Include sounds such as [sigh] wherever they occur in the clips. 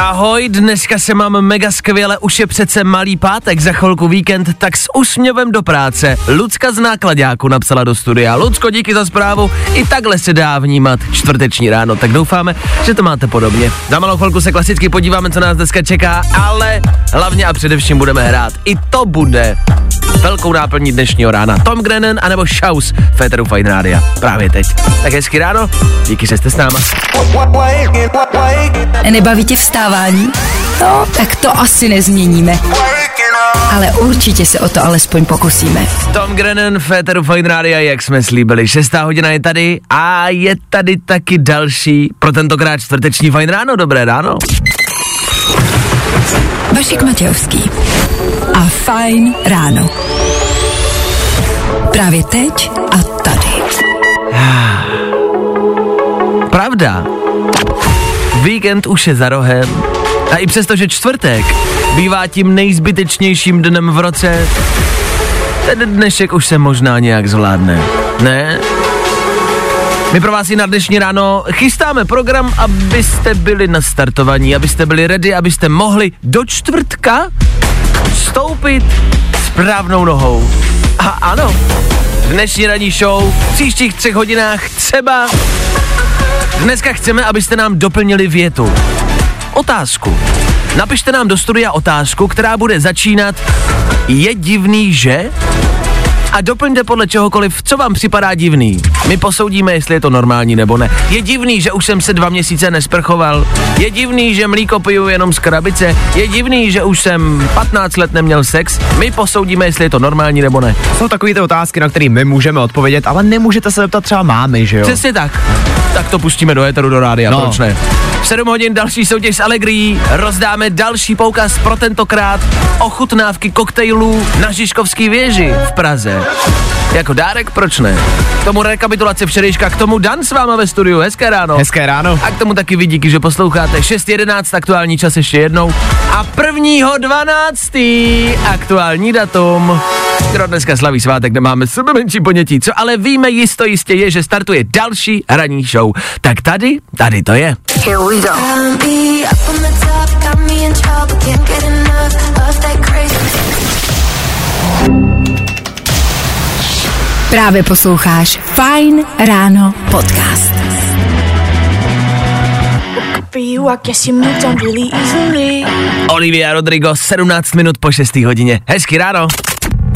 Ahoj, dneska se mám mega skvěle, už je přece malý pátek, za chvilku víkend, tak s úsměvem do práce. Lucka z nákladáku napsala do studia. Lucko, díky za zprávu, i takhle se dá vnímat čtvrteční ráno, tak doufáme, že to máte podobně. Za malou chvilku se klasicky podíváme, co nás dneska čeká, ale hlavně a především budeme hrát. I to bude velkou náplní dnešního rána. Tom Grennan anebo Shaus Féteru Fine Rádia. Právě teď. Tak hezky ráno, díky, že jste s náma. Nebaví tě vstávání? No, tak to asi nezměníme. Ale určitě se o to alespoň pokusíme. Tom Grennan, Féteru Fine Rádia, jak jsme slíbili. Šestá hodina je tady a je tady taky další, pro tentokrát čtvrteční Fine Ráno. Dobré ráno. Vašek Matějovský a Fajn ráno. Právě teď a tady. [sighs] Pravda. Víkend už je za rohem a i přesto, že čtvrtek bývá tím nejzbytečnějším dnem v roce, ten dnešek už se možná nějak zvládne. Ne? My pro vás i na dnešní ráno chystáme program, abyste byli nastartovaní, abyste byli ready, abyste mohli do čtvrtka stoupit správnou nohou. A ano, dnešní ranní show v příštích třech hodinách třeba Dneska chceme, abyste nám doplnili větu. Otázku. Napište nám do studia otázku, která bude začínat Je divný, že? A doplňte podle čehokoliv, co vám připadá divný. My posoudíme, jestli je to normální nebo ne. Je divný, že už jsem se dva měsíce nesprchoval. Je divný, že mlíko piju jenom z krabice. Je divný, že už jsem 15 let neměl sex. My posoudíme, jestli je to normální nebo ne. Jsou takové ty otázky, na které my můžeme odpovědět, ale nemůžete se zeptat třeba mámy, že jo? Přesně tak. Tak to pustíme do éteru do rádia, No. proč ne? V 7 hodin další soutěž s Allegrií, rozdáme další poukaz pro tentokrát ochutnávky koktejlů na Žižkovský věži v Praze. Jako dárek, proč ne? K tomu rekapitulace včerejška, k tomu Dan s váma ve studiu, hezké ráno. Hezké ráno. A k tomu taky vy díky, že posloucháte 6.11, aktuální čas ještě jednou. A 1.12. aktuální datum. Kdo dneska slaví svátek, nemáme sebe menší ponětí. Co ale víme jisto jistě je, že startuje další ranní show. Tak tady, tady to je. Právě posloucháš Fajn ráno podcast. Olivia Rodrigo, 17 minut po 6. hodině. Hezky ráno.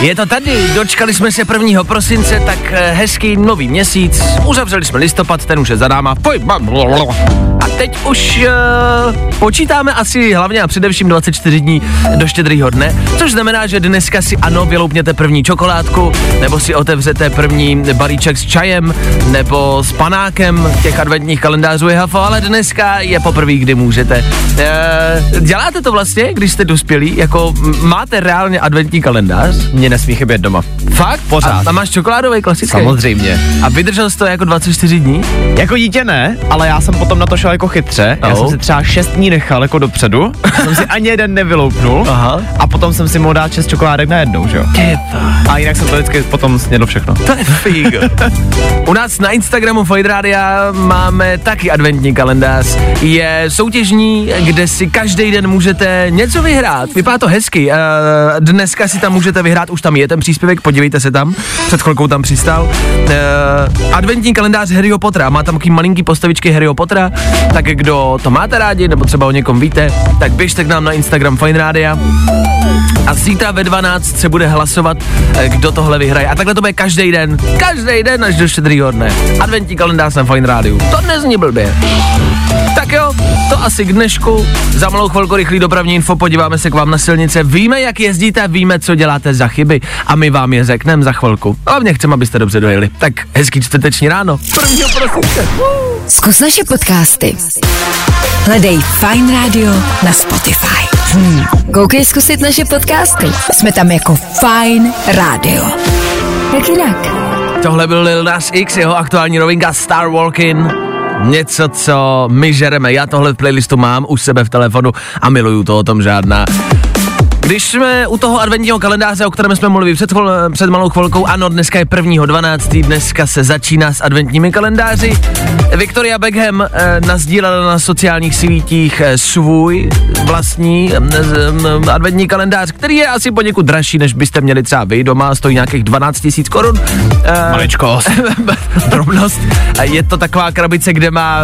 Je to tady, dočkali jsme se 1. prosince, tak eh, hezký nový měsíc. Uzavřeli jsme listopad, ten už je za náma. A teď už uh, počítáme asi hlavně a především 24 dní do štědrýho dne, což znamená, že dneska si ano, vyloupněte první čokoládku, nebo si otevřete první balíček s čajem, nebo s panákem, těch adventních kalendářů je hafo, ale dneska je poprvé, kdy můžete. Uh, děláte to vlastně, když jste dospělí? Jako máte reálně adventní kalendář? Mě nesmí chybět doma. Fakt? Pořád. A, a máš čokoládový klasický? Samozřejmě. A vydržel jsi to jako 24 dní? Jako dítě ne, ale já jsem potom na to šel jako chytře. Já No. jsem si třeba 6 dní nechal jako dopředu, [laughs] jsem si ani jeden nevyloupnul Aha. a potom jsem si mohl dát 6 čokoládek najednou, že jo? A jinak jsem to vždycky potom snědl všechno. To je fíg. U nás na Instagramu Fajt Rádia máme taky adventní kalendář. Je soutěžní, kde si každý den můžete něco vyhrát. Vypadá to hezky. Eh, Dneska si tam můžete vyhrát, už tam je ten příspěvek, podívejte se tam. Před chvilkou tam přistál. Eh, Adventní kalendář Harryho Pottera. Má tam takový malinký postavičky Harryho Pottera. Tak kdo to máte rádi, nebo třeba o někom víte, tak běžte k nám na Instagram Fine Rádia. A zítra ve 12 se bude hlasovat, eh, kdo tohle vyhraje. A takhle to bude každý den. Každý den až do štědrýho dne. Adventní kalendář na Fine Rádiu. To nezní blbě. Tak jo, to asi k dnešku. Za malou chvilku rychlý dopravní info, podíváme se k vám na silnice. Víme, jak jezdíte, víme, co děláte za chyby a my vám je řekneme za chvilku. Hlavně chceme, abyste dobře dojeli. Tak hezký čtvrteční ráno. 1. prosince. Zkus naše podcasty. Hledej Fine Radio na Spotify. Hmm. Koukej zkusit naše podcasty. Jsme tam jako Fine Radio. Jak jinak? Tohle byl Lil Nas X, jeho aktuální novinka Star Walking. Něco, co my žereme. Já tohle v playlistu mám u sebe v telefonu a miluju to o tom žádná. Když jsme u toho adventního kalendáře, o kterém jsme mluvili před, chvil, před malou chvilkou, ano, dneska je 1.12., dneska se začíná s adventními kalendáři. Victoria Beckham eh, nazdílela na sociálních sítích eh, svůj vlastní eh, adventní kalendář, který je asi poněkud dražší, než byste měli třeba vy doma, stojí nějakých 12 000 korun. Eh, Maličkost. [laughs] drobnost. Eh, Je to taková krabice, kde má,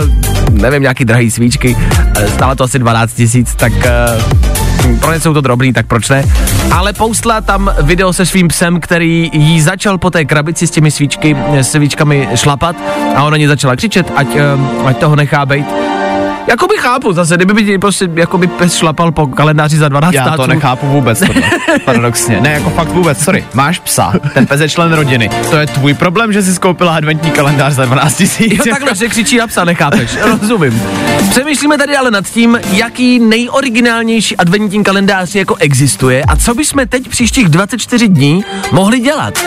nevím, nějaký drahý svíčky, eh, stále to asi 12 tisíc, tak eh, pro ně jsou to drobný, tak proč ne? Ale poustla tam video se svým psem, který jí začal po té krabici s těmi svíčky, svíčkami šlapat a ona ní začala křičet, ať, eh, ať toho nechá bejt. Jakoby chápu zase, kdyby by prostě jakoby pes šlapal po kalendáři za 12 Já to nechápu vůbec, tohle. [laughs] paradoxně. Ne, jako fakt vůbec, sorry. Máš psa, ten pes je člen rodiny. To je tvůj problém, že jsi skoupila adventní kalendář za 12 tisíc. Jo, takhle, že křičí na psa, nechápeš, [laughs] rozumím. Přemýšlíme tady ale nad tím, jaký nejoriginálnější adventní kalendář jako existuje a co bychom teď příštích 24 dní mohli dělat.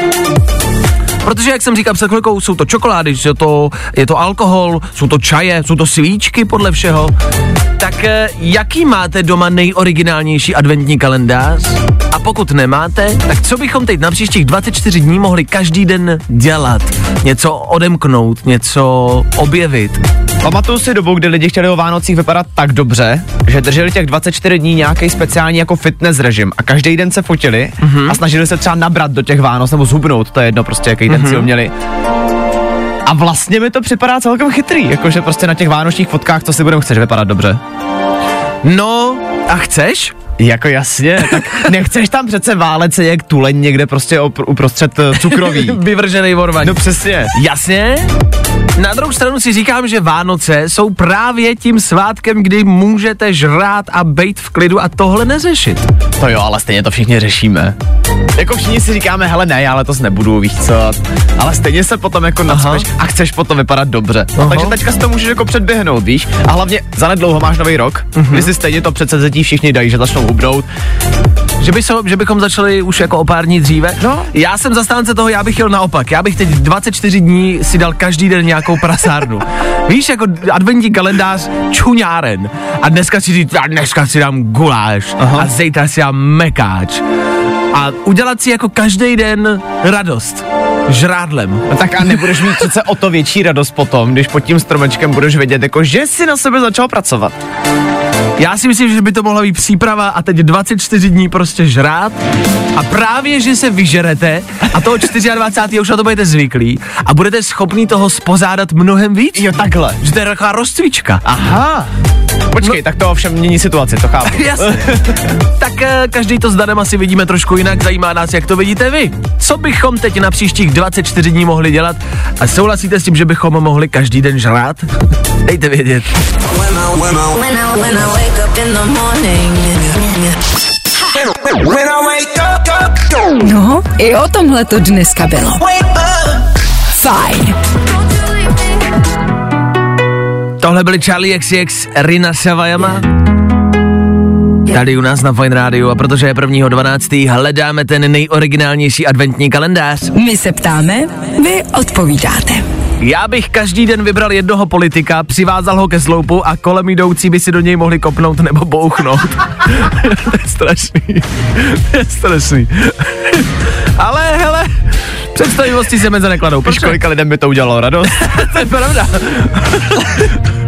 Protože, jak jsem říkal před chvilkou, jsou to čokolády, je to, je to alkohol, jsou to čaje, jsou to svíčky podle všeho. Tak eh, jaký máte doma nejoriginálnější adventní kalendář? Pokud nemáte, tak co bychom teď na příštích 24 dní mohli každý den dělat? Něco odemknout, něco objevit. Pamatuju si dobu, kdy lidi chtěli o Vánocích vypadat tak dobře, že drželi těch 24 dní nějaký speciální jako fitness režim a každý den se fotili mm-hmm. a snažili se třeba nabrat do těch Vánoc nebo zhubnout, to je jedno prostě, jaký ten cíl měli. A vlastně mi to připadá celkem chytrý, jakože prostě na těch vánočních fotkách, co si budeme, chceš vypadat dobře. No, a chceš? Jako jasně, tak [laughs] nechceš tam přece válet se jak tuleň někde prostě opr- uprostřed eh, cukroví. [laughs] Vyvržený vorvaň. No přesně. Jasně. Na druhou stranu si říkám, že Vánoce jsou právě tím svátkem, kdy můžete žrát a bejt v klidu a tohle neřešit. To jo, ale stejně to všichni řešíme. Jako všichni si říkáme, hele ne, já letos nebudu, víš co, ale stejně se potom jako nacpeš a chceš potom vypadat dobře. No, Aha. takže teďka si to můžeš jako předběhnout, víš? A hlavně zanedlouho máš nový rok, mm-hmm. kdy si stejně to předsevzetí všichni dají, že začnou hubnout. Že, by so, že bychom začali už jako o pár dní dříve. No. Já jsem zastánce toho, já bych jel naopak. Já bych teď 24 dní si dal každý den nějakou prasárnu. [laughs] Víš, jako adventní kalendář čuňáren. A dneska si říct, a dneska si dám guláš. Aha. A zítra si dám mekáč. A udělat si jako každý den radost. Žrádlem. No tak a nebudeš mít přece o to větší radost potom, když pod tím stromečkem budeš vědět, jako že si na sebe začal pracovat. Já si myslím, že by to mohla být příprava a teď 24 dní prostě žrát a právě, že se vyžerete a toho 24. už na to budete zvyklí a budete schopný toho spozádat mnohem víc. Jo, takhle. Že to je taková rozcvička. Aha. Počkej, no. tak to ovšem mění situaci, to chápu. [laughs] Jasně. tak eh, každý to s Danem asi vidíme trošku jinak, zajímá nás, jak to vidíte vy. Co bychom teď na příštích 24 dní mohli dělat a souhlasíte s tím, že bychom mohli každý den žrát? Dejte vědět. No, i o tomhle to dneska bylo. Fajn. Tohle byli Charlie XCX, Rina Savajama. Tady u nás na Fine Radio a protože je 1.12. hledáme ten nejoriginálnější adventní kalendář. My se ptáme, vy odpovídáte. Já bych každý den vybral jednoho politika, přivázal ho ke sloupu a kolem jdoucí by si do něj mohli kopnout nebo bouchnout. [laughs] to je strašný. to je strašný. Ale hele, představivosti se meze nekladou. Proč kolika lidem by to udělalo radost? [laughs] to je pravda. [laughs]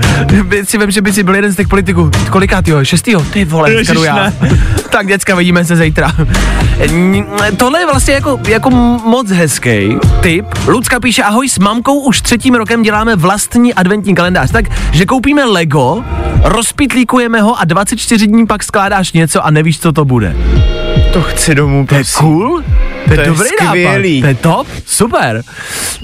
Si vím, že by si byl jeden z těch politiků. Kolikátýho? Šestýho? Ty vole, Ježiš, já. [laughs] tak děcka, vidíme se zítra. Tohle je vlastně jako, jako moc hezký tip. Lucka píše, ahoj, s mamkou už třetím rokem děláme vlastní adventní kalendář. Tak, že koupíme Lego, rozpitlíkujeme ho a 24 dní pak skládáš něco a nevíš, co to bude. To chci domů, To je prosím. cool? To je To je dobrý skvělý. nápad. To je top, super.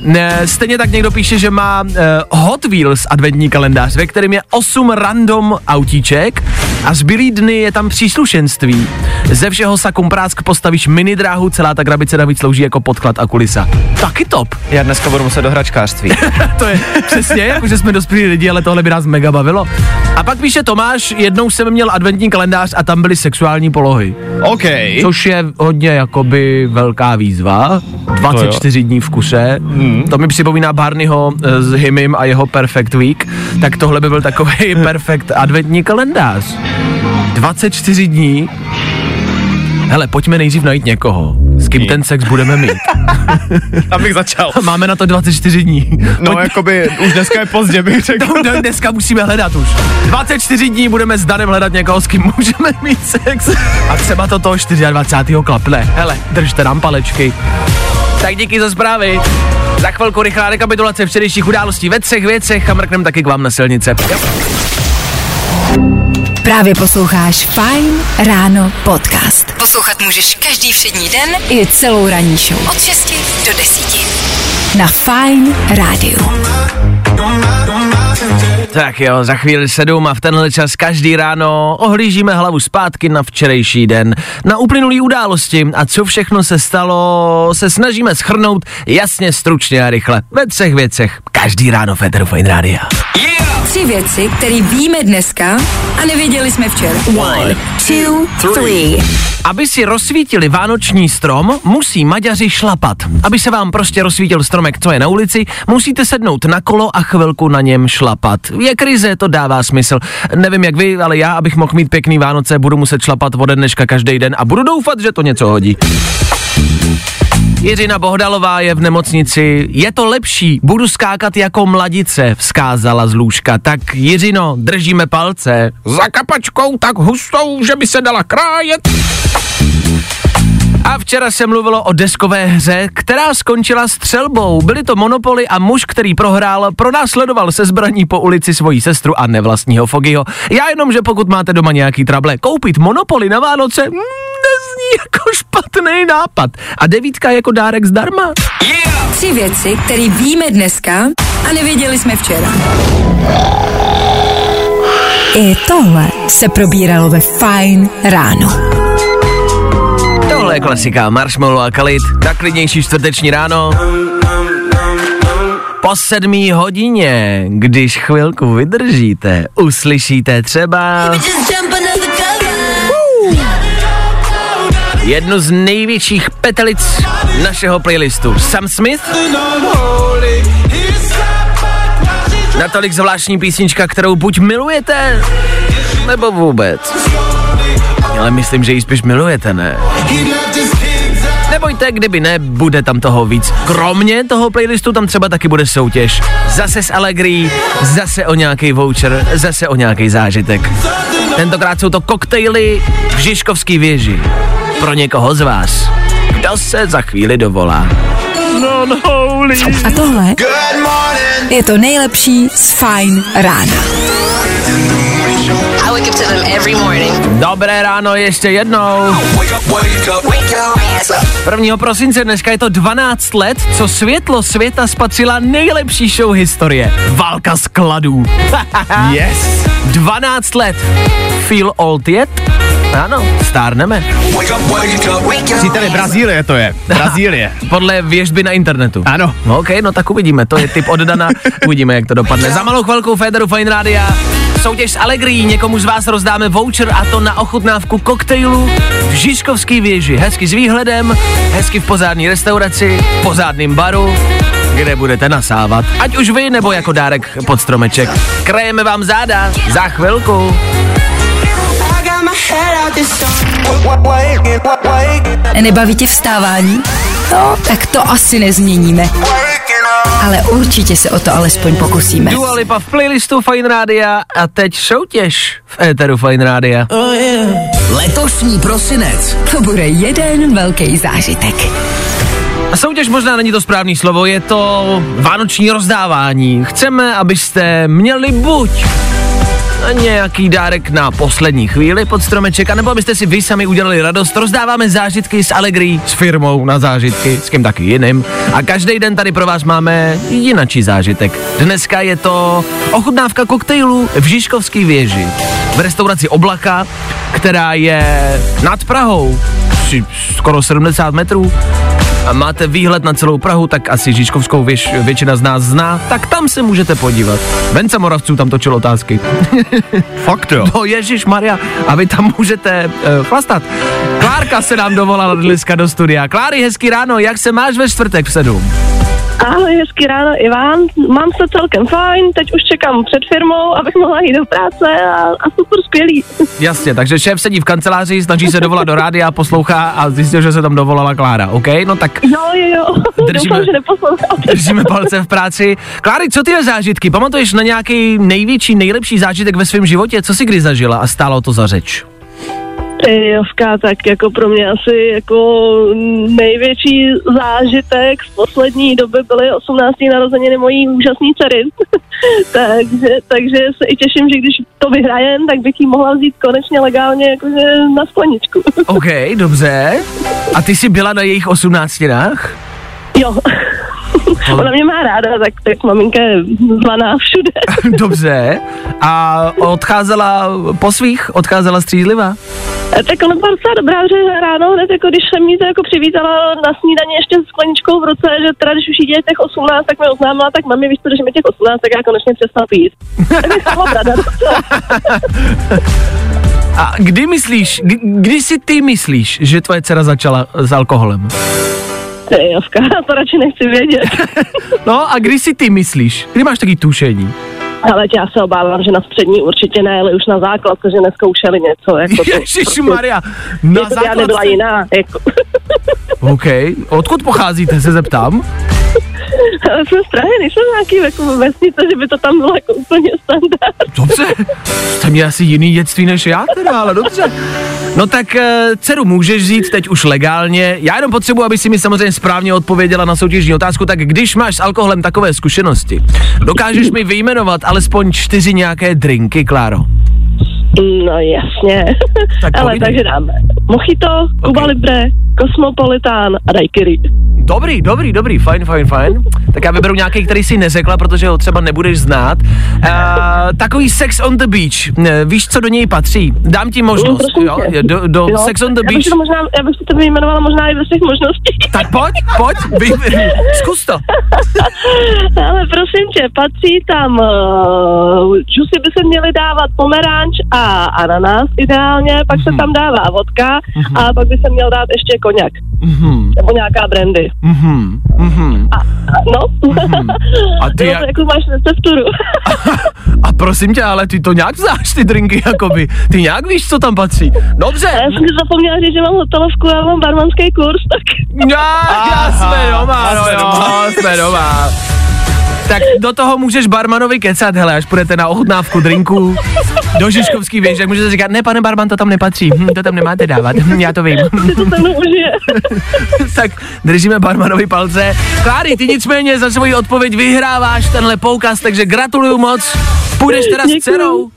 Ne, stejně tak někdo píše, že má uh, Hot Wheels adventní kalendář, ve kterém je 8 random autíček a zbylý dny je tam příslušenství. Ze všeho sakum prásk postavíš mini dráhu, celá ta krabice navíc slouží jako podklad a kulisa. Taky top. Já dneska budu muset do hračkářství. [laughs] to je přesně, jako že jsme dospělí lidi, ale tohle by nás mega bavilo. A pak píše Tomáš, jednou jsem měl adventní kalendář a tam byly sexuální polohy. OK. Což je hodně jakoby velká výzva. 24 dní v kuse. Hmm. To mi připomíná Barneyho eh, s Himim a jeho Perfect Week. Tak tohle by byl takový [laughs] perfekt adventní kalendář. 24 dní. Hele, pojďme nejdřív najít někoho, s kým ten sex budeme mít. [laughs] Tam bych začal. [laughs] Máme na to 24 dní. No, jakoby už dneska je pozdě, bych [laughs] řekl. Dne- dneska musíme hledat už. 24 dní budeme s Danem hledat někoho, s kým můžeme mít sex. A třeba to toho 24. klapne. Hele, držte nám palečky. Tak díky za zprávy. Za chvilku rychlá rekapitulace včerejších událostí ve třech věcech a mrknem taky k vám na silnice. Jo. Právě posloucháš Fine Ráno podcast. Poslouchat můžeš každý všední den i celou ranní show. Od 6 do 10. Na Fine Rádiu. Tak jo, za chvíli sedm a v tenhle čas každý ráno ohlížíme hlavu zpátky na včerejší den, na uplynulý události a co všechno se stalo, se snažíme schrnout jasně, stručně a rychle ve třech věcech. Každý ráno Federu Fine Rádia. Tři věci, které víme dneska a nevěděli jsme včera. One, two, three. Aby si rozsvítili vánoční strom, musí Maďaři šlapat. Aby se vám prostě rozsvítil stromek, co je na ulici, musíte sednout na kolo a chvilku na něm šlapat. Je krize, to dává smysl. Nevím jak vy, ale já, abych mohl mít pěkný Vánoce, budu muset šlapat ode dneška každý den a budu doufat, že to něco hodí. Jiřina Bohdalová je v nemocnici. Je to lepší, budu skákat jako mladice, vzkázala z lůžka. Tak Jiřino, držíme palce. Za kapačkou tak hustou, že by se dala krájet. A včera se mluvilo o deskové hře, která skončila střelbou. Byly to monopoly a muž, který prohrál, pronásledoval se zbraní po ulici svoji sestru a nevlastního Fogyho. Já jenom, že pokud máte doma nějaký trable, koupit monopoly na Vánoce mm, nezní jako špatný nápad. A devítka jako dárek zdarma. Tři věci, které víme dneska a nevěděli jsme včera. I tohle se probíralo ve Fine Ráno. Je klasika Marshmallow a Khalid na klidnější čtvrteční ráno. Po sedmý hodině, když chvilku vydržíte, uslyšíte třeba jednu z největších petelic našeho playlistu. Sam Smith? Natolik zvláštní písnička, kterou buď milujete, nebo vůbec. Ale myslím, že ji spíš milujete, ne? Nebojte, kdyby ne, bude tam toho víc. Kromě toho playlistu tam třeba taky bude soutěž. Zase s Allegri, zase o nějaký voucher, zase o nějaký zážitek. Tentokrát jsou to koktejly v Žižkovský věži. Pro někoho z vás. Kdo se za chvíli dovolá? No, no, holy. A tohle je to nejlepší z Fine Rána. I wake up to them every morning. Dobré ráno ještě jednou. 1. prosince dneska je to 12 let, co světlo světa spatřila nejlepší show historie. Válka skladů. [laughs] Yes. 12 let. Feel old yet? Ano, stárneme. Příteli, Brazílie to je. Brazílie. [laughs] Podle věžby na internetu. Ano. No, OK, no tak uvidíme, to je tip od Dana, [laughs] uvidíme, jak to dopadne. Za malou chvilku Federu Fine Rádia, soutěž s Allegri, někomu z vás rozdáme voucher a to na ochutnávku koktejlu v Žižkovský věži. Hezky s výhledem, hezky v pozádní restauraci, v pozádným baru, kde budete nasávat. Ať už vy, nebo jako dárek pod stromeček. Krajeme vám záda za chvilku. Nebaví tě vstávání? No, tak to asi nezměníme. Ale určitě se o to alespoň pokusíme. Dua Lipa v playlistu Fine Rádia a teď soutěž v éteru Fine Rádia. Letošní prosinec To bude jeden velký zážitek. A soutěž možná není to správný slovo, je to vánoční rozdávání. Chceme, abyste měli buď nějaký dárek na poslední chvíli pod stromeček, anebo abyste si vy sami udělali radost. Rozdáváme zážitky s Allegri, s firmou na zážitky, s kým taky jiným. A každý den tady pro vás máme jinačí zážitek. Dneska je to ochutnávka koktejlu v Žižkovský věži. V restauraci Oblaka, která je nad Prahou, skoro 70 metrů a máte výhled na celou Prahu, tak asi Žižkovskou věž většina z nás zná, tak tam se můžete podívat. Vence Moravců tam točil otázky. [laughs] Fakt jo. No Ježíš Maria, a vy tam můžete uh, chlastat. Klárka se nám dovolala dneska do studia. Kláry, hezký ráno, jak se máš ve čtvrtek v sedm? Ahoj, hezký ráno Ivan. Mám se celkem fajn, teď už čekám před firmou, abych mohla jít do práce a, a super skvělý. Jasně, takže šéf sedí v kanceláři, snaží se dovolat do rádia, poslouchá a zjistil, že se tam dovolala Klára, OK? No tak Jo, jo, jo. [laughs] Držíme- Doufám, že [laughs] držíme palce v práci. Kláry, co ty je zážitky? Pamatuješ na nějaký největší, nejlepší zážitek ve svém životě? Co jsi kdy zažila a stálo to za řeč? Jovka, tak jako pro mě asi jako největší zážitek z poslední doby byly 18. narozeniny mojí úžasné dcery. [laughs] takže, takže se i těším, že když to vyhrajem, tak bych jí mohla vzít konečně legálně jakože na skleničku. OK, dobře. A ty jsi byla na jejich osmnáctinách? [laughs] jo. Ona mě má ráda, tak, tak maminka je zvaná všude. [laughs] Dobře. A odcházela po svých? Odcházela střízlivá? E, Tak ona byla docela dobrá, že ráno hned, jako když jsem jí to jako přivítala na snídaně ještě s skleničkou v ruce, že teda když už jí těch 18, tak mi oznámila, tak mami, víš co, že mi těch 18, tak já konečně přestala pít. Tak mi stála brada. A kdy myslíš, kdy, kdy si ty myslíš, že tvoje dcera začala s alkoholem? Ty, Jovka, [laughs] to radši nechci vědět. [laughs] No a kdy si ty myslíš? Kdy máš taky tušení? Ale já se obávám, že na střední určitě ne, ale už na základce, že neskoušeli něco. Jako to, Maria, na jako já nebyla základce. jiná. Jako. OK, odkud pocházíte, se zeptám? Ale jsem z Prahy, nejsem nějaký jako vesnice, že by to tam bylo jako úplně standard. Dobře, jste mě asi jiný dětství než já teda, ale dobře. No tak eh, dceru můžeš vzít teď už legálně. Já jenom potřebuji, aby si mi samozřejmě správně odpověděla na soutěžní otázku, tak když máš s alkoholem takové zkušenosti, dokážeš mi vyjmenovat alespoň čtyři nějaké drinky, Kláro? No jasně. Tak [laughs] Ale povídej. takže dáme Mojito, Cuba Ok. Libre, Cosmopolitán a Daiquiri. Dobrý, dobrý, dobrý, fajn, fajn, fajn. Tak já vyberu nějaký, který si neřekla, protože ho třeba nebudeš znát. Uh, takový Sex on the Beach. Eh, Víš, co do něj patří? Dám ti možnost. prosím jo? Do, do Jo. Sex on the já bych Beach. to možná, já bych si to vyjmenovala možná i ve svých možností. Tak pojď, pojď, vy, zkus to. [laughs] Ale prosím tě, patří tam uh, džusy by se měly dávat pomeranč a ananas ideálně, pak Mhm. se tam dává vodka a pak by se měl dát ještě koněk. Mhm, Nebo nějaká brandy. Mhm, mhm. A, a, no. A ty jak- to jako máš recepturu. [laughs] A prosím tě, ale ty to nějak znáš, ty drinky, jakoby. Ty nějak víš, co tam patří. Dobře. A já jsem si zapomněla říct, že mám hotelovku a mám barmanský kurz, tak Já, já jsme doma, no jo, doma. jsme doma. Tak do toho můžeš barmanovi kecat, hele, až půjdete na ochutnávku drinku do Žižkovský věž, tak můžete říkat, ne, pane barman, to tam nepatří, hm, to tam nemáte dávat, hm, já to vím. [laughs] to užije. [laughs] tak držíme barmanovi palce. Kláry, ty nicméně za svoji odpověď vyhráváš tenhle poukaz, takže gratuluju moc. Půjdeš teda s Děkuju. dcerou?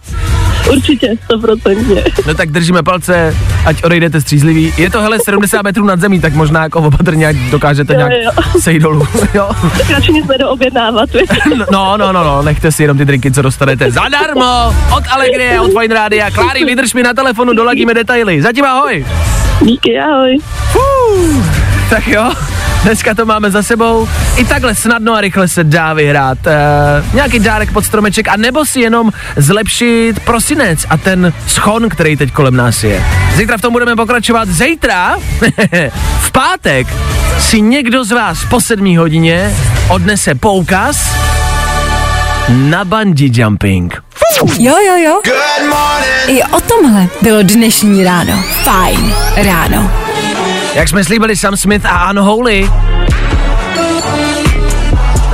Určitě, stoprocentně. No tak držíme palce, ať odejdete střízlivý. Je to hele 70 metrů nad zemí, tak možná jako opatrně, ať dokážete Jo, nějak jo. sejít dolů. [laughs] jo. Tak radši nic nedoobjednávat? [laughs] No, no, no, no, nechte si jenom ty drinky, co dostanete zadarmo od Allegrie, od Fine Rádia. Kláry, vydrž mi na telefonu, doladíme detaily. Zatím ahoj. Díky, ahoj. Tak jo, dneska to máme za sebou. I takhle snadno a rychle se dá vyhrát uh, nějaký dárek pod stromeček a nebo si jenom zlepšit prosinec a ten schon, který teď kolem nás je. Zítra v tom budeme pokračovat. Zítra, [laughs] v pátek, si někdo z vás po sedmí hodině odnese poukaz na bungee jumping. Jo, jo, jo. I o tomhle bylo dnešní ráno. Fajn ráno. Jak jsme slíbili Sam Smith a Unholy.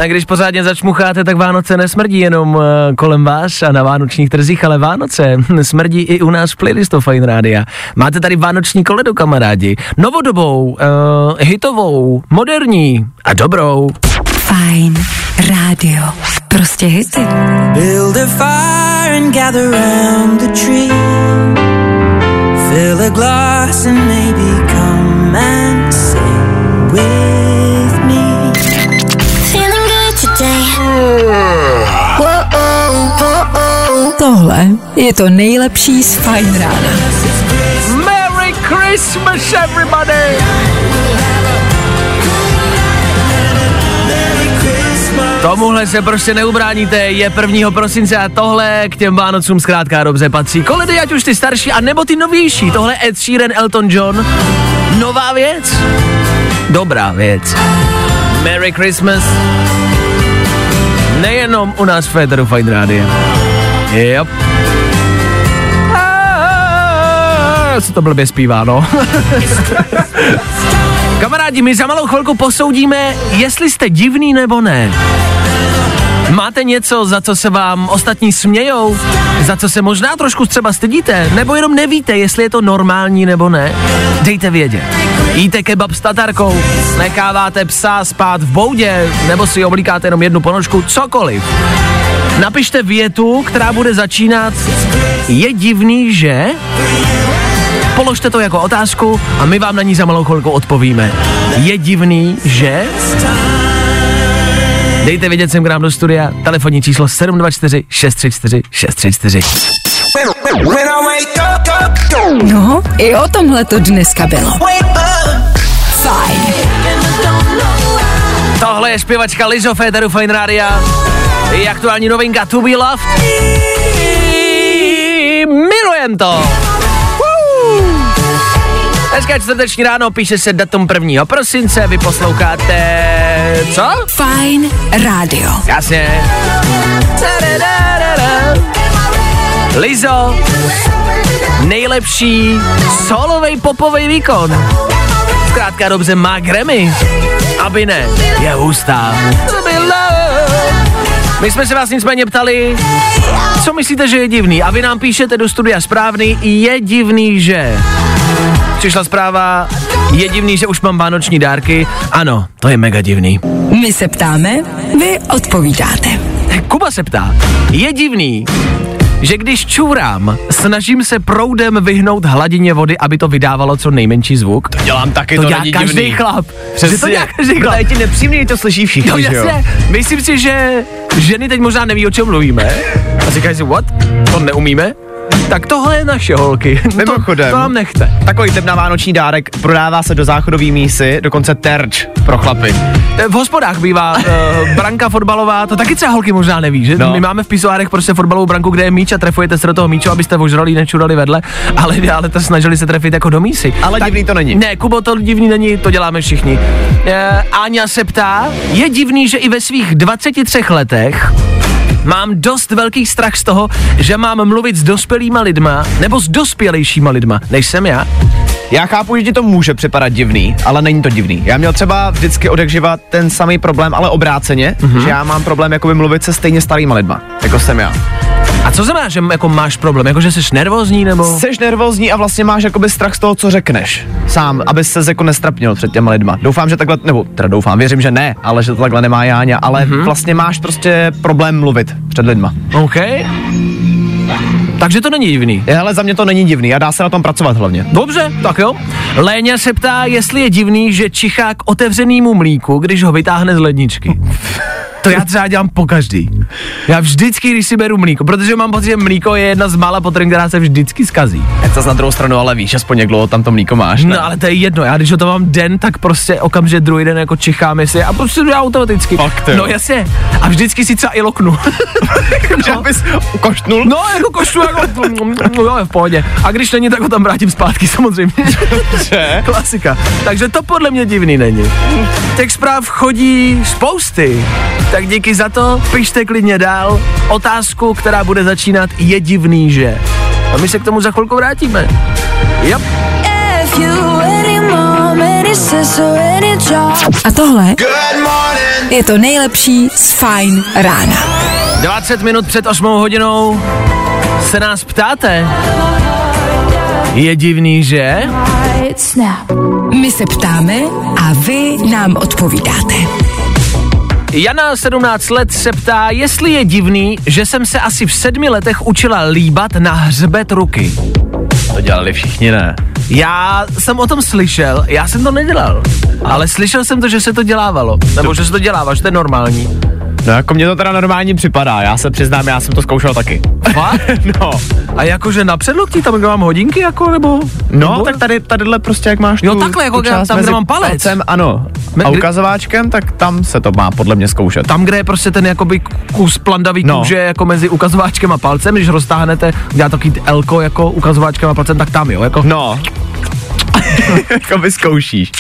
A když pořádně začmucháte, tak Vánoce nesmrdí jenom uh, kolem vás a na vánočních trzích, ale Vánoce [laughs] smrdí i u nás v playlistu Fine Rádia. Máte tady vánoční koledu, kamarádi. Novodobou, uh, hitovou, moderní a dobrou. Fajn rádio. prostě hity. Build a fire and gather round the tree. Fill a glass and maybe Tohle je to nejlepší z Fajn rána. Merry Christmas, everybody! Tomuhle se prostě neubráníte, je 1. prosince a tohle k těm Vánocům zkrátka dobře patří. Koledy, ať už ty starší, a nebo ty novější, tohle Ed Sheeran, Elton John, nová věc, dobrá věc. Merry Christmas, nejenom u nás v Féteru Fine Radio. Yep. A, se to blbě zpívá, no. [laughs] Kamarádi, my za malou chvilku posoudíme, jestli jste divný nebo ne. Máte něco, za co se vám ostatní smějou? Za co se možná trošku třeba stydíte? Nebo jenom nevíte, jestli je to normální nebo ne? Dejte vědět. Jíte kebab s tatarkou, necháváte psa spát v boudě, nebo si oblíkáte jenom jednu ponožku, cokoliv. Napište větu, která bude začínat Je divný, že? Položte to jako otázku a my vám na ní za malou chvilku odpovíme. Je divný, že? Dejte vědět sem k nám do studia, telefonní číslo 724 634 634. No, i o tomhle to dneska bylo. Fajn. Tohle je zpěvačka Lizo Féteru Fine Rádia. Je aktuální novinka To Be Loved. Milujem to. Woo. Dneska je čtvrteční ráno, píše se datum 1. prosince, vy posloucháte... Co? Fajn rádio. Jasně. Lizo, nejlepší solovej popovej výkon. Zkrátka dobře má Grammy. Aby ne, je hustá. My jsme se vás nicméně ptali, co myslíte, že je divný? A vy nám píšete do studia správný, je divný, že... Přišla zpráva, je divný, že už mám vánoční dárky. Ano, to je mega divný. My se ptáme, vy odpovídáte. Kuba se ptá, je divný, že když čurám, snažím se proudem vyhnout hladině vody, aby to vydávalo co nejmenší zvuk. To Dělám taky, to, to dělá není každý divný. chlap. Přesně. Že to dělá každý To chlap. je ti nepříjemný, to slyší všichni, No že jo? jasně, myslím si, že ženy teď možná neví, o čem mluvíme. A říkají si, what? To neumíme? Tak tohle je naše holky. [laughs] Mimochodem. To, to nám nechte. Takový typ na vánoční dárek prodává se do záchodový mísy, dokonce terč pro chlapy. Eh, V hospodách bývá uh, [laughs] branka fotbalová, to taky třeba holky možná neví, že? No. My máme v pisoárech prostě fotbalovou branku, kde je míč a trefujete se do toho míču, abyste ožrali, nečurali vedle, ale, [laughs] ale to snažili se trefit jako do mísy. Ale divný to není. Ne, Kubo, to divný není, to děláme všichni. E, Áňa se ptá, je divný, že i ve svých 23 letech mám dost velký strach z toho, že mám mluvit s dospělýma lidma, nebo s dospělejšíma lidma, než jsem já. Já chápu, že ti to může připadat divný, ale není to divný. Já měl třeba vždycky odekživa ten samý problém, ale obráceně, Mhm. mm-hmm. že já mám problém jakoby mluvit se stejně starýma lidma, jako jsem já. A co znamená, že jako máš problém? Jako, že jsi nervózní, nebo? Jsi nervózní a vlastně máš jakoby strach z toho, co řekneš. Sám, aby se jako nestrapnil před těma lidma. Doufám, že takhle, nebo teda doufám, věřím, že ne, ale že to takhle nemá Jáňa, ale Mhm. mm-hmm. vlastně máš prostě problém mluvit před lidma. OK. Takže to není divný. Je, ale za mě to není divný a dá se na tom pracovat hlavně. Dobře, tak jo. Léňa se ptá, jestli je divný, že čichá k otevřenému mlíku, když ho vytáhne z ledničky. To já třeba dělám po každý. Já vždycky, když si beru mlíko, protože mám pocit, že mlíko je jedna z mála potravin, která se vždycky skazí. Jak to na druhou stranu, ale víš, aspoň jak dlouho tam to mlíko máš. Ne? No ale to je jedno, já když ho to mám den, tak prostě okamžitě druhý den jako čichám si a prostě dělám automaticky. Fakt, no jasně. A vždycky si třeba i loknu. [laughs] že abys koštnul? No, jako no jo, je v pohodě. A když není, tak ho tam vrátím zpátky, samozřejmě. Že? Klasika. Takže to podle mě divný není. Těch zpráv chodí spousty. Tak díky za to, pište klidně dál. Otázku, která bude začínat, je divný, že? A my se k tomu za chvilku vrátíme. Yep. A tohle je to nejlepší z Fajn rána. 20 minut před 8 hodinou se nás ptáte. Je divný, že? My se ptáme a vy nám odpovídáte. Jana, 17 let, se ptá, jestli je divný, že jsem se asi v sedmi letech učila líbat na hřbet ruky. To dělali všichni, ne? Já jsem o tom slyšel, já jsem to nedělal, ale slyšel jsem to, že se to dělávalo, nebo že se to dělává, že to je normální. No jako mně to teda normálně připadá, já se přiznám, já jsem to zkoušel taky. Fakt? [laughs] No, A jakože na předloktí, tam kde mám hodinky, jako, nebo? no nebo? tak tady, tadyhle prostě jak máš Jo, tu, takhle, jako tu část tam, kde mám palec. Palcem, ano. Me- A ukazováčkem, tak tam se to má podle mě zkoušet. Tam, kde je prostě ten jakoby kus plandavý No. kůže jako mezi ukazováčkem a palcem, když roztáhnete, dělá takový elko jako ukazováčkem a palcem, tak tam jo, jako. No. [laughs] jako vyzkoušíš.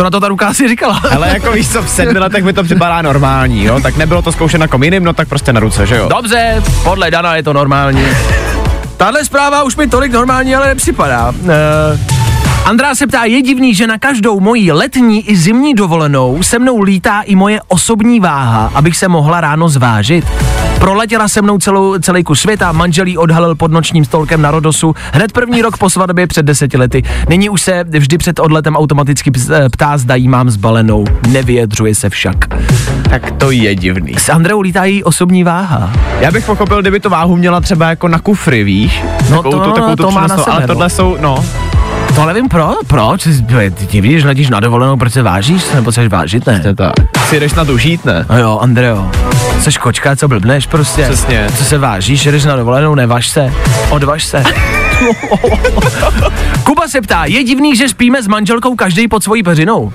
Co na to ta ruka asi říkala? [laughs] Ale jako víš co, v sedmi letech mi to připadá normální, jo? Tak nebylo to zkoušet na kom jiným, no tak prostě na ruce, že jo? Dobře, podle Dana je to normální. Tahle zpráva už mi tolik normální, ale nepřipadá. Uh, Andrá se ptá, je divný, že na každou moji letní i zimní dovolenou se mnou lítá i moje osobní váha, abych se mohla ráno zvážit. Proletěla se mnou celou, celý kus světa, manželí odhalil pod nočním stolkem na Rodosu, hned první rok po svatbě před deseti lety. Nyní už se vždy před odletem automaticky eh, ptá, zda jí mám zbalenou. Nevyjadřuje se však. Tak to je divný. S Andreou lítá její osobní váha. Já bych pochopil, kdyby to váhu měla třeba jako na kufry, víš? No Takovou to- tu, takovou tu to má na sebe, ale no. tohle jsou, no, To nevím pro, proč, ty, ty víš, letíš na dovolenou, proč se vážíš, nebo chceš vážit, ne? je tak. Si jdeš na to žít, ne? No jo, Andreo, jsi kočka, co blbneš prostě. Přesně. Co se vážíš, jdeš na dovolenou, nevaž se, odvaž se. [laughs] Kuba se ptá, je divný, že spíme s manželkou každý pod svojí peřinou?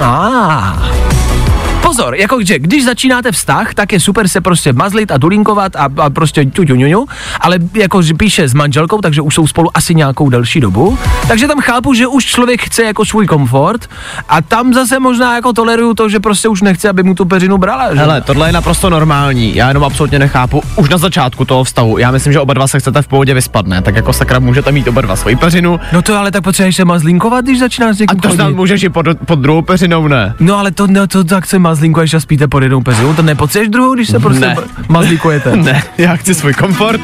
Ah. Pozor, jako že když začínáte vztah, tak je super se prostě mazlit a dulinkovat a, a prostě ťuťuňuňu, ale jako že píše s manželkou, takže už jsou spolu asi nějakou delší dobu, takže tam chápu, že už člověk chce jako svůj komfort a tam zase možná jako toleruju to, že prostě už nechce, aby mu tu peřinu brala, že? Hele, tohle je naprosto normální, já jenom absolutně nechápu, už na začátku toho vztahu, já myslím, že oba dva se chcete v pohodě vyspat, ne? Tak jako sakra můžete mít oba dva svoji peřinu, No to ale tak potřebuješ se mazlinkovat, když začínáš s a někým to snad můžeš i pod, pod druhou peřinou, ne? No ale to, no, to tak se mazlinkuješ a spíte pod jednou peřinou, to nepotřebuješ druhou, když se prostě Ne. mazlinkujete. Ne, já chci svůj komfort.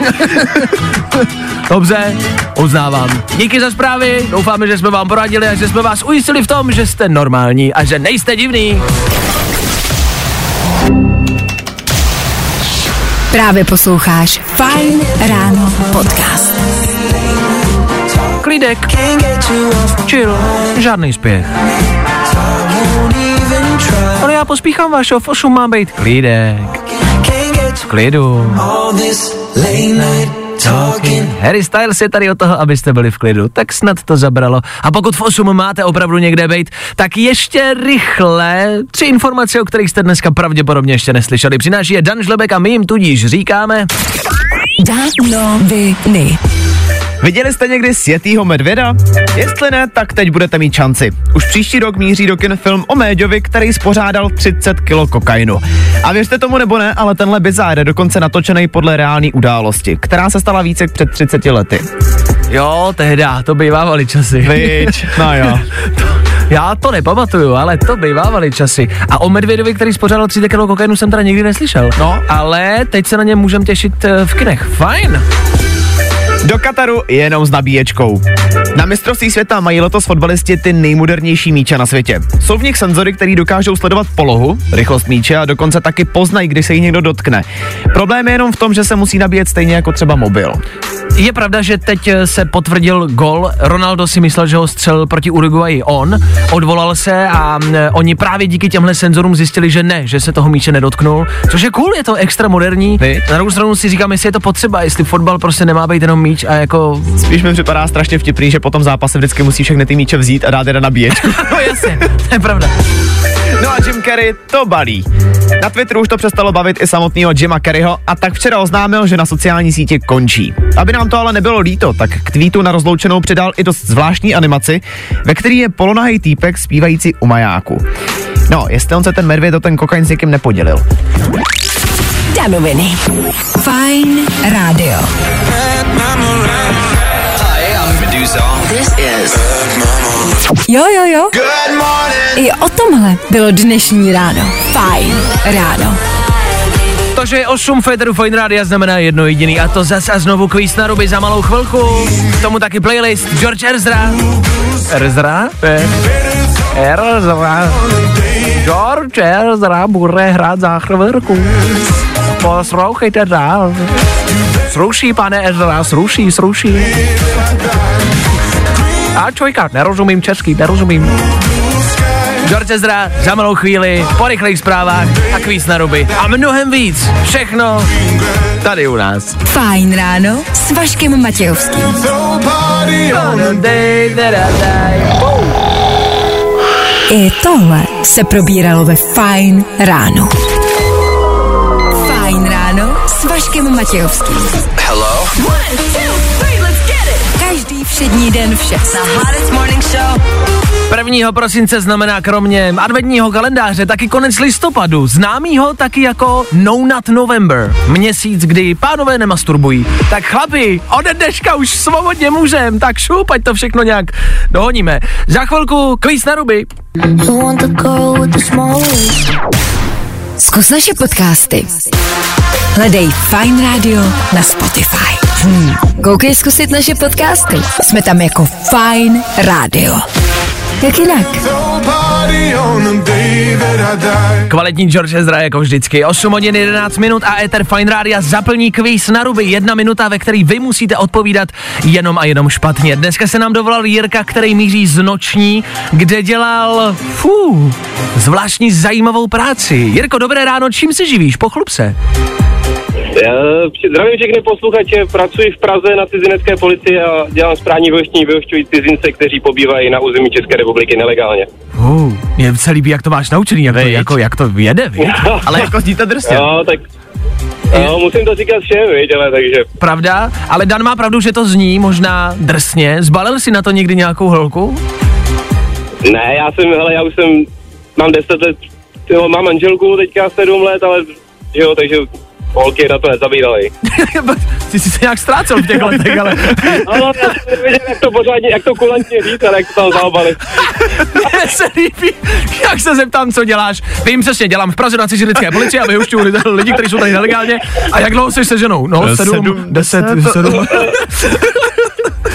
[laughs] Dobře, uznávám. Díky za zprávy, doufáme, že jsme vám poradili a že jsme vás ujistili v tom, že jste normální a že nejste divný. Právě posloucháš Fine Ráno podcast. Klídek, chill, žádný spěch. Já pospíchám vašeho, v 8 má být klídek. V klidu. Harry Styles je tady od toho, abyste byli v klidu, tak snad to zabralo. A pokud v 8 máte opravdu někde být, tak ještě rychle tři informace, o kterých jste dneska pravděpodobně ještě neslyšeli. Přináší je Dan Žlebek a my jim tudíž říkáme... Danoviny. Viděli jste někdy světýho medvěda? Jestli ne, tak teď budete mít šanci. Už příští rok míří do kin film o Méďovi, který spořádal 30 kg kokainu. A věřte tomu nebo ne, ale tenhle bizár je dokonce natočený podle reální události, která se stala více před 30 lety. Jo, tehda, to bývávaly časy. Viď? [laughs] No jo. Já to nepamatuju, ale to bývávaly časy. A o Medvědovi, který spořádal 30 kg kokainu, jsem teda nikdy neslyšel. No. Ale teď se na ně můžem těšit eh, v kinech. Fajn. Do Kataru jenom s nabíječkou. Na mistrovství světa mají letos fotbalisti ty nejmodernější míče na světě. Jsou v nich senzory, které dokážou sledovat polohu, rychlost míče a dokonce taky poznají, kdy se jich někdo dotkne. Problém je jenom v tom, že se musí nabíjet stejně jako třeba mobil. Je pravda, že teď eh, se potvrdil gol. Ronaldo si myslel, že ho střelil proti Uruguayi on, odvolal se a mm, oni právě díky těmhle senzorům zjistili, že ne, že se toho míče nedotknul. Což je cool, je to extra moderní. Na druhou stranu si říkám, jestli je to potřeba, jestli fotbal prostě nemá být jenom míč a jako... Spíš mi připadá strašně vtipný, že po tom zápase vždycky musí všechny ty míče vzít a dát je na nabíječku. [laughs] No jasně, to je pravda. No a Jim Carrey to balí. Na Twitteru už to přestalo bavit i samotného Jima Carreyho a tak včera oznámil, že na sociální sítě končí. Aby nám to ale nebylo líto, tak k tweetu na rozloučenou přidal i dost zvláštní animaci, ve který je polonahý týpek zpívající u majáku. No, jestli on se ten medvěd o ten kokain s někým nepodělil. Danoviny. Fine Radio. Jo, jo, jo. I o tomhle bylo dnešní ráno. Fine Ráno. To, že je 8 Federu Fine Rádia znamená jedno jediný a to zase a znovu kvíz na ruby za malou chvilku. K tomu taky playlist George Erzra. Erzra? Erzra. George Ezra bude hrát za chvilku. Poslouchejte dál. Sruší, pane Ezra, sruší, sruší. A čojka, nerozumím český, nerozumím. George Ezra za malou chvíli, po rychlých zprávách a kvíz na ruby. A mnohem víc. Všechno tady u nás. Fajn ráno s Vaškem Matějovským. I tohle se probíralo ve Fajn ráno. Fajn ráno s Vaškem Matějovským. Hello? Všední den všech. The hottest morning show. 1. prosince znamená kromě adventního kalendáře taky konec listopadu, známýho taky jako No Nut November, měsíc, kdy pánové nemasturbují. Tak chlapi, ode dneška už svobodně můžem, tak šup, ať to všechno nějak dohoníme. Za chvilku kvíz na ruby. Zkus naše podcasty. Hledej Fine Radio na Spotify. Hmm. Koukej zkusit naše podcasty. Jsme tam jako Fine Radio. Jak jinak? Kvalitní George Ezra jako vždycky. 8 hodin 11 minut a Ether Fine Radio zaplní kvíz na ruby. Jedna minuta, ve který vy musíte odpovídat jenom a jenom špatně. Dneska se nám dovolal Jirka, který míří z noční, kde dělal, fů, zvláštní zajímavou práci. Jirko, dobré ráno, čím se živíš? Pochlup se. Já zdravím všechny posluchače, pracuji v Praze na cizinecké policii a dělám správní vyhoštění, vyhošťují cizince, kteří pobývají na území České republiky nelegálně. Uh, mě se líbí, jak to máš naučený, jak to, jako, jak to jede, [laughs] víš? Ale jako zníte drsně. No, tak no, musím to říkat všem, viď, ale takže Pravda? Ale Dan má pravdu, že to zní možná drsně. Zbalil si na to někdy nějakou holku? ne, já jsem, hele, já už jsem, mám 10 let, jo, mám manželku teďka 7 let, ale jo, takže holky na to nezabíraly. [laughs] Ty jsi se nějak ztrácel v těch letech, ale [laughs] Ale já nevěděl, jak to pořádně, jak to kulantně říct, ale jak to tam zaobalit. [laughs] mně se líbí, jak se zeptám, co děláš. Vím přesně, dělám v Praze na cizinecké policii a vyhušťuju lidi, lidi, kteří jsou tady nelegálně. A jak dlouho jsi se ženou? No, Eh, sedm, sedm, deset, deset. sedm.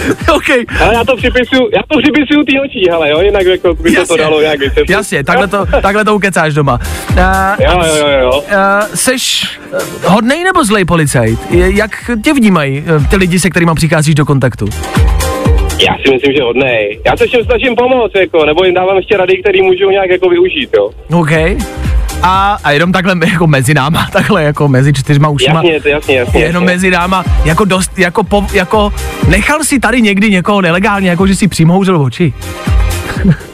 [laughs] OK, Ale já to připisuju, já to připisuju té noční, hele, jo, jinak jako by se to dalo nějak vysvětlit. jasně, takhle to, takhle to ukecáš doma. Uh, Jo, jo, jo, jo. Uh, seš uh, hodnej nebo zlej policajt? Jak tě vnímají ty lidi, se kterými přicházíš do kontaktu? Já si myslím, že hodnej. Já se všem snažím pomoct, jako, nebo jim dávám ještě rady, které můžou nějak jako využít, jo. OK. A, a jenom takhle [laughs] jako mezi náma, takhle jako mezi čtyřma ušima. Jasně, to jasně, jasně. Jenom jasně. mezi náma, jako dost, jako, po, jako nechal si tady někdy někoho nelegálně, jako že si přimhouřil oči. [laughs]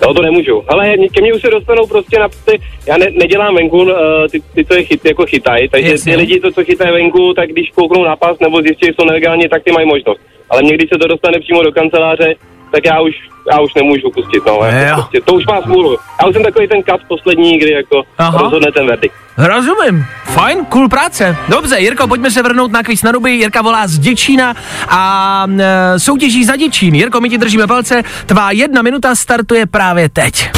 No to nemůžu. Ale ke mně už se dostanou prostě na ty, já ne, nedělám venku, uh, ty, ty, co je chyt, jako chytají, takže Jasně. ty lidi, to, co chytají venku, tak když kouknou na pas nebo zjistí, že jsou nelegálně, tak ty mají možnost. Ale mě, když se to dostane přímo do kanceláře, tak já už, já už nemůžu pustit, no. Jako prostě, to už má smůlu. Já už jsem takový ten kat poslední, kdy jako Aha. rozhodne ten verdikt. Rozumím. Fajn, cool práce. Dobře, Jirko, pojďme se vrhnout na kvíz na ruby. Jirka volá z Děčína a e, soutěží za Děčín. Jirko, my ti držíme palce. Tvá jedna minuta startuje právě teď.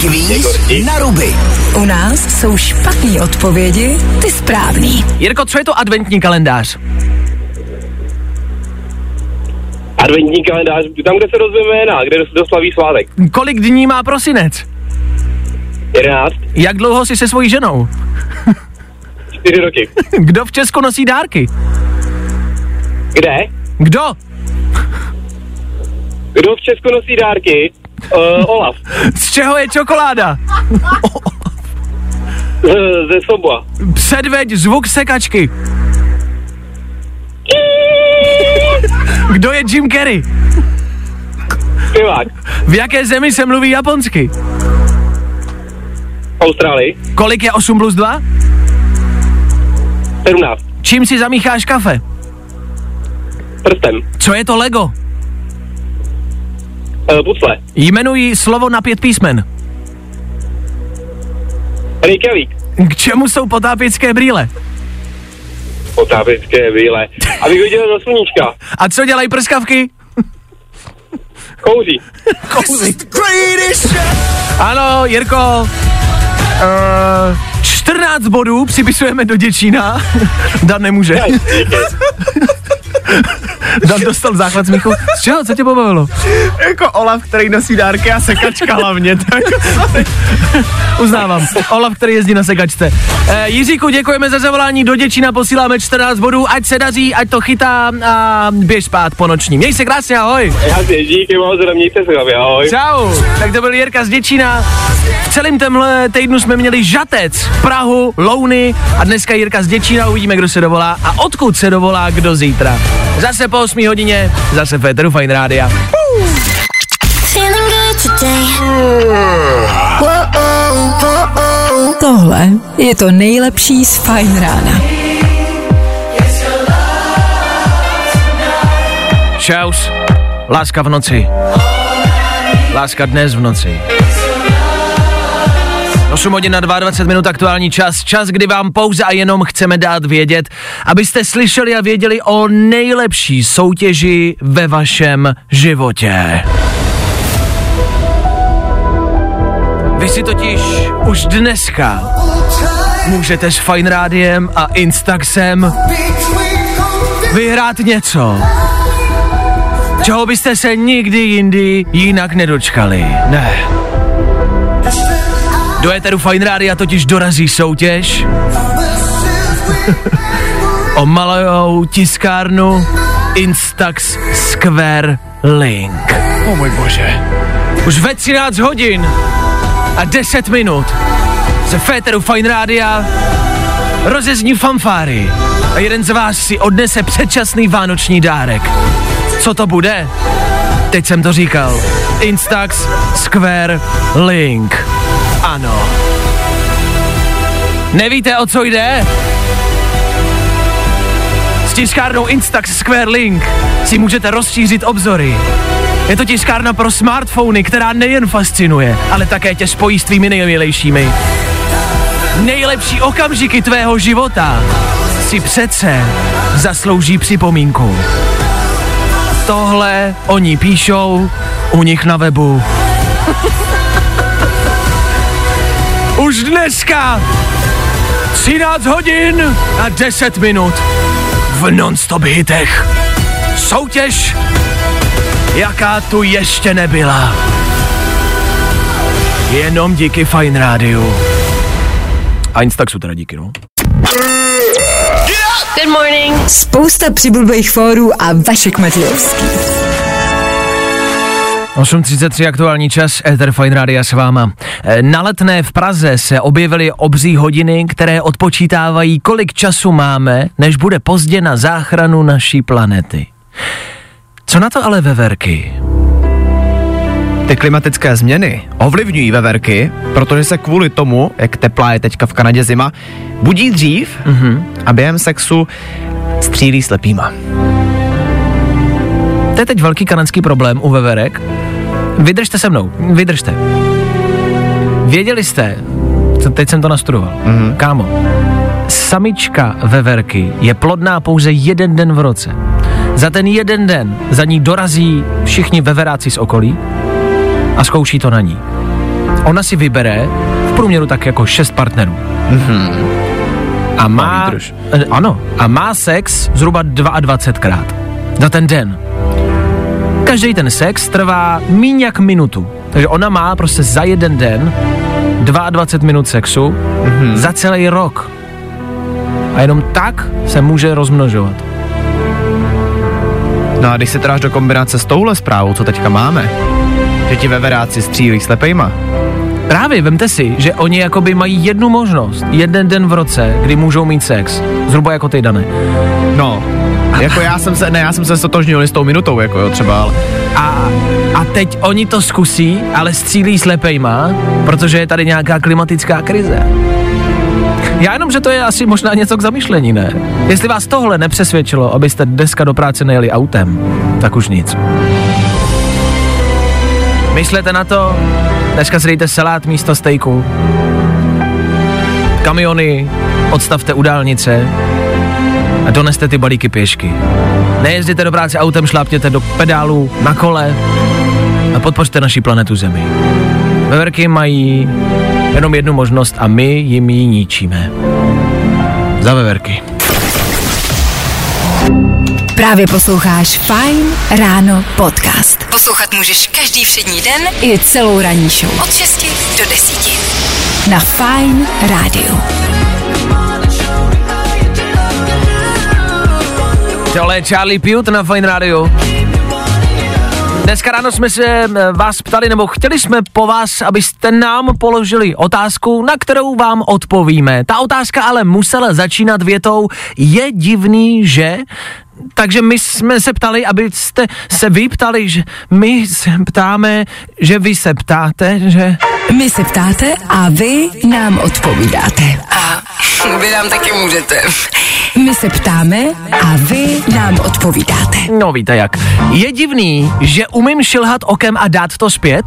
Kvíz na ruby. U nás jsou špatné odpovědi, ty správný. Jirko, co je to adventní kalendář? Adventní kalendář, tam, kde se dozvíme jména, kde se doslaví svátek. Kolik dní má prosinec? 11, Jak dlouho jsi se svojí ženou? 4 roky. [laughs] Kdo v Česku nosí dárky? Kde? Kdo? Kdo v Česku nosí dárky? Uh, Olaf. Z čeho je čokoláda? Z, ze Sobla. Předveď zvuk sekačky. Kdo je Jim Carrey? Zpěvák. V jaké zemi se mluví japonsky? Austrálii. Kolik je 8 plus 2? 17. Čím si zamícháš kafe? Prstem. Co je to Lego? Uh, pucle. Jmenuji slovo na pět písmen. Reykjavík. K čemu jsou potápěcké brýle? Potápěcké víle. Abych viděl do sluníčka. A co dělají prskavky? Kouří. Kouzí. Ano, Jirko. Uh, 14 bodů připisujeme do Děčína. [laughs] Dan nemůže. [laughs] [laughs] Dan dostal záchvat smíchu. Z čeho? Co tě pobavilo? jako Olaf, který nosí dárky a sekačka hlavně. Sorry. [laughs] Uznávám. Olaf, který jezdí na sekačce. E, Jiříku, děkujeme za zavolání. Do Děčína posíláme 14 bodů. Ať se daří, ať to chytá a běž spát po noční. Měj se krásně, ahoj. Díky moc, mějte se hlavě, ahoj. Čau. Tak to byl Jirka z Děčína. V celém tomhle týdnu jsme měli Žatec, Prahu, Louny a dneska Jirka z Děčína. Uvidíme, kdo se dovolá a odkud se dovolá, kdo zítra. Zase po 8 hodině, zase Féteru Fine Rádia. Tohle je to nejlepší z Fajn rána. Čaus. Láska v noci. Láska dnes v noci. 8 hodin na 22 minut aktuální čas, čas, kdy vám pouze a jenom chceme dát vědět, abyste slyšeli a věděli o nejlepší soutěži ve vašem životě. Vy si totiž už dneska můžete s Fine Rádiem a Instaxem vyhrát něco, čeho byste se nikdy jindy jinak nedočkali. Ne. Do éteru Fine Rádia totiž dorazí soutěž o malou tiskárnu Instax Square Link. O můj bože. Už ve 13 hodin a 10 minut se Féteru Fine Rádia rozezní fanfáry a jeden z vás si odnese předčasný vánoční dárek. Co to bude? Teď jsem to říkal. Instax Square Link. Ano. Nevíte, o co jde? S tiskárnou Instax Square Link si můžete rozšířit obzory. Je to tiskárna pro smartfony, která nejen fascinuje, ale také tě spojí s tvými nejmilejšími. Nejlepší okamžiky tvého života si přece zaslouží připomínku. Tohle oni píšou u nich na webu. Už dneska 13 hodin a 10 minut v non-stop hitech. Soutěž, jaká tu ještě nebyla. Jenom díky Fine Rádiu. A Instaxu teda díky, no. Good morning. Spousta přibulbých fórů a Vašek Matějovský. 8.33 aktuální čas, Ether Fine Radio s váma. E, Na letné v Praze se objevily obří hodiny, které odpočítávají, kolik času máme, než bude pozdě na záchranu naší planety. Co na to ale veverky? Ty klimatické změny ovlivňují veverky, protože se kvůli tomu, jak teplá je teďka v Kanadě zima, budí dřív mm-hmm. a během sexu střílí slepýma. To je teď velký kanadský problém u veverek. Vydržte se mnou, vydržte. Věděli jste, co- teď jsem to nastudoval, mm-hmm. kámo, samička veverky je plodná pouze jeden den v roce. Za ten jeden den za ní dorazí všichni veveráci z okolí a zkouší to na ní. Ona si vybere v průměru tak jako šest partnerů. Mm-hmm. A má, ano, a má sex zhruba 22krát za ten den. Každý ten sex trvá míň jak minutu. Takže ona má prostě za jeden den 22 minut sexu mm-hmm. za celý rok. A jenom tak se může rozmnožovat. No a když se tráš do kombinace s touhle zprávou, co teďka máme, že ti veveráci střílí slepejma, Právě, vemte si, že oni jakoby mají jednu možnost, jeden den v roce, kdy můžou mít sex. Zhruba jako ty, Dane. no, [laughs] jako já jsem se, ne, já jsem se stotožnil s tou minutou, jako jo, třeba, ale A, a teď oni to zkusí, ale střílí slepejma, protože je tady nějaká klimatická krize. Já jenom, že to je asi možná něco k zamyšlení, ne? Jestli vás tohle nepřesvědčilo, abyste dneska do práce nejeli autem, tak už nic. Myslete na to, dneska si dejte salát místo stejku. Kamiony odstavte u dálnice a doneste ty balíky pěšky. Nejezděte do práce autem, šlápněte do pedálu na kole a podpořte naši planetu Zemi. Veverky mají jenom jednu možnost a my jim ji ničíme. Za veverky. Právě posloucháš Fine Ráno podcast. Poslouchat můžeš každý všední den i celou ranní show. Od 6 do 10. Na Fine Rádiu. Tohle je Charlie Pute na Fine Radio. Dneska ráno jsme se eh, vás ptali, nebo chtěli jsme po vás, abyste nám položili otázku, na kterou vám odpovíme. Ta otázka ale musela začínat větou, je divný, že takže my jsme se ptali, abyste se vy ptali, že my se ptáme, že vy se ptáte, že... My se ptáte a vy nám odpovídáte. A vy nám taky můžete. My se ptáme a vy nám odpovídáte. No víte jak. Je divný, že umím šilhat okem a dát to zpět?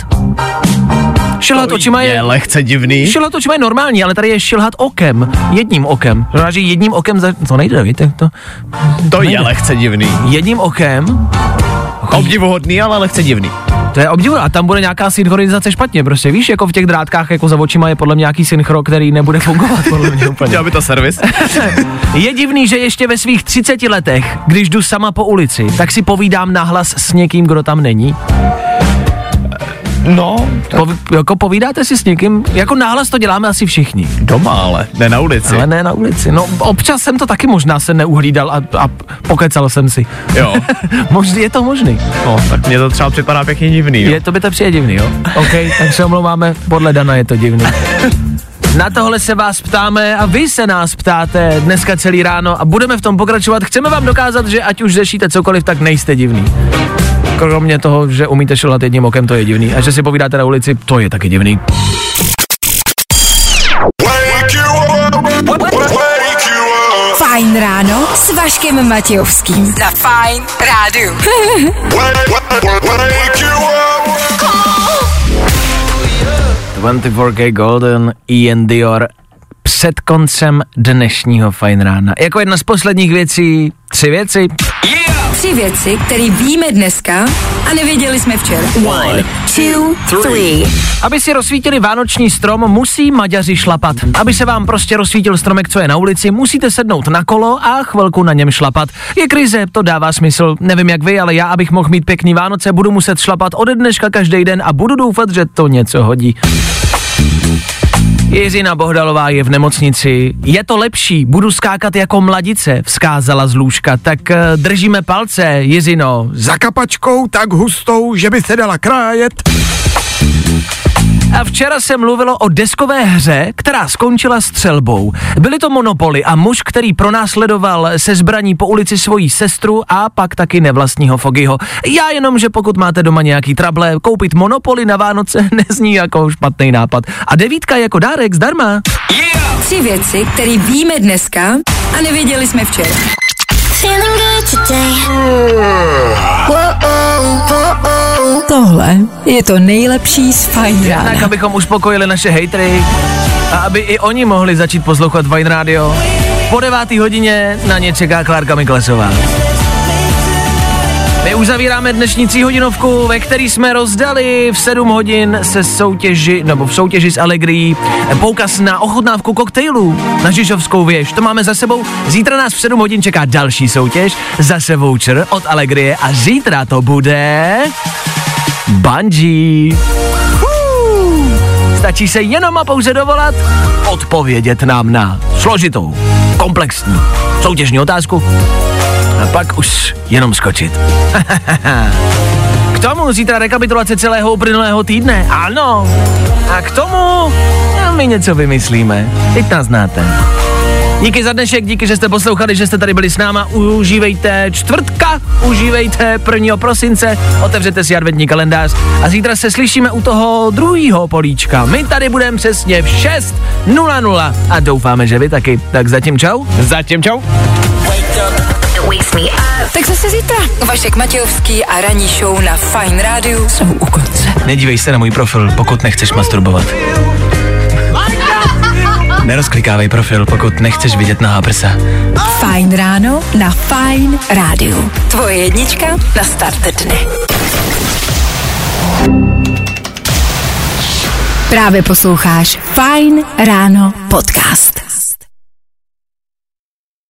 Šilhat očima je... je lehce divný. Šilhat očima je normální, ale tady je šilhat okem. Jedním okem. Znamená, že jedním okem... Za... To nejde, víte? To, To nejde. je lehce divný. Jedním okem Obdivuhodný, ale lehce divný. To je obdivu a tam bude nějaká synchronizace špatně, prostě víš, jako v těch drátkách jako za očima je podle mě nějaký synchro, který nebude fungovat podle mě úplně. Dělal by to servis? [laughs] Je divný, že ještě ve svých 30 letech, když jdu sama po ulici, tak si povídám nahlas s někým, kdo tam není. No, Poví, jako povídáte si s někým, jako nahlas to děláme asi všichni, doma ale, ne na ulici. ale ne na ulici. No občas jsem to taky možná se neuhlídal a, a pokecal jsem si. Jo. [laughs] Možný, je to možný. No, tak mně to třeba připadá pěkně divný. Jo. Je, to by to přijde divný, jo? OK, tak se omlouváme, podle Dana je to divný. [laughs] Na tohle se vás ptáme a vy se nás ptáte dneska celý ráno a budeme v tom pokračovat. Chceme vám dokázat, že ať už řešíte cokoliv, tak nejste divný. Kromě toho, že umíte šilhat jedním okem, to je divný. A že si povídáte na ulici, to je taky divný. Fajn ráno s Vaškem Matějovským. Na Fine Rádiu. [laughs] 24K Golden, Ian Dior, před koncem dnešního fajn rána. Jako jedna z posledních věcí, tři věci. Tři věci, které víme dneska a nevěděli jsme včera. One, two, three. Aby si rozsvítili vánoční strom, musí Maďaři šlapat. Aby se vám prostě rozsvítil stromek, co je na ulici, musíte sednout na kolo a chvilku na něm šlapat. Je krize, to dává smysl. Nevím jak vy, ale já, abych mohl mít pěkný Vánoce, budu muset šlapat ode dneška každý den a budu doufat, že to něco hodí. Jiřina Bohdalová je v nemocnici. Je to lepší, budu skákat jako mladice, vzkázala z lůžka. Tak eh, držíme palce, Jizino. Za kapačkou tak hustou, že by se dala krájet. A včera se mluvilo o deskové hře, která skončila střelbou. Byly to monopoly a muž, který pronásledoval se zbraní po ulici svojí sestru a pak taky nevlastního Fogyho. Já jenom, že pokud máte doma nějaký trable, koupit monopoly na Vánoce [laughs] nezní jako špatný nápad. A devítka jako dárek zdarma. Tři věci, které víme dneska a nevěděli jsme včera. Tohle je to nejlepší z Fajn Tak, rána. abychom uspokojili naše hejtry a aby i oni mohli začít poslouchat Vine Radio. Po devátý hodině na ně čeká Klárka Miklesová. My uzavíráme dnešní tříhodinovku, ve který jsme rozdali v 7 hodin se soutěži, nebo v soutěži s Allegrií poukaz na ochutnávku koktejlů na Žižovskou věž. To máme za sebou. Zítra nás v 7 hodin čeká další soutěž, zase voucher od Allegrie a zítra to bude... Bungee. Stačí se jenom a pouze dovolat, odpovědět nám na složitou, komplexní soutěžní otázku a pak už jenom skočit. [laughs] K tomu zítra rekapitulace celého uplynulého týdne, ano. A k tomu no, my něco vymyslíme. Teď nás znáte. Díky za dnešek, díky, že jste poslouchali, že jste tady byli s náma. Užívejte čtvrtka, užívejte 1. prosince, otevřete si adventní kalendář a zítra se slyšíme u toho druhého políčka. My tady budeme přesně v 6.00 a doufáme, že vy taky. Tak zatím čau. Zatím čau. Tak zase zítra. Vašek Matějovský a ranní show na Fine Rádiu. Jsou u konce. Nedívej se na můj profil, pokud nechceš masturbovat. Nerozklikávej profil, pokud nechceš vidět na prsa. Fajn ráno na Fajn rádiu. Tvoje jednička na start dne. Právě posloucháš Fajn ráno podcast.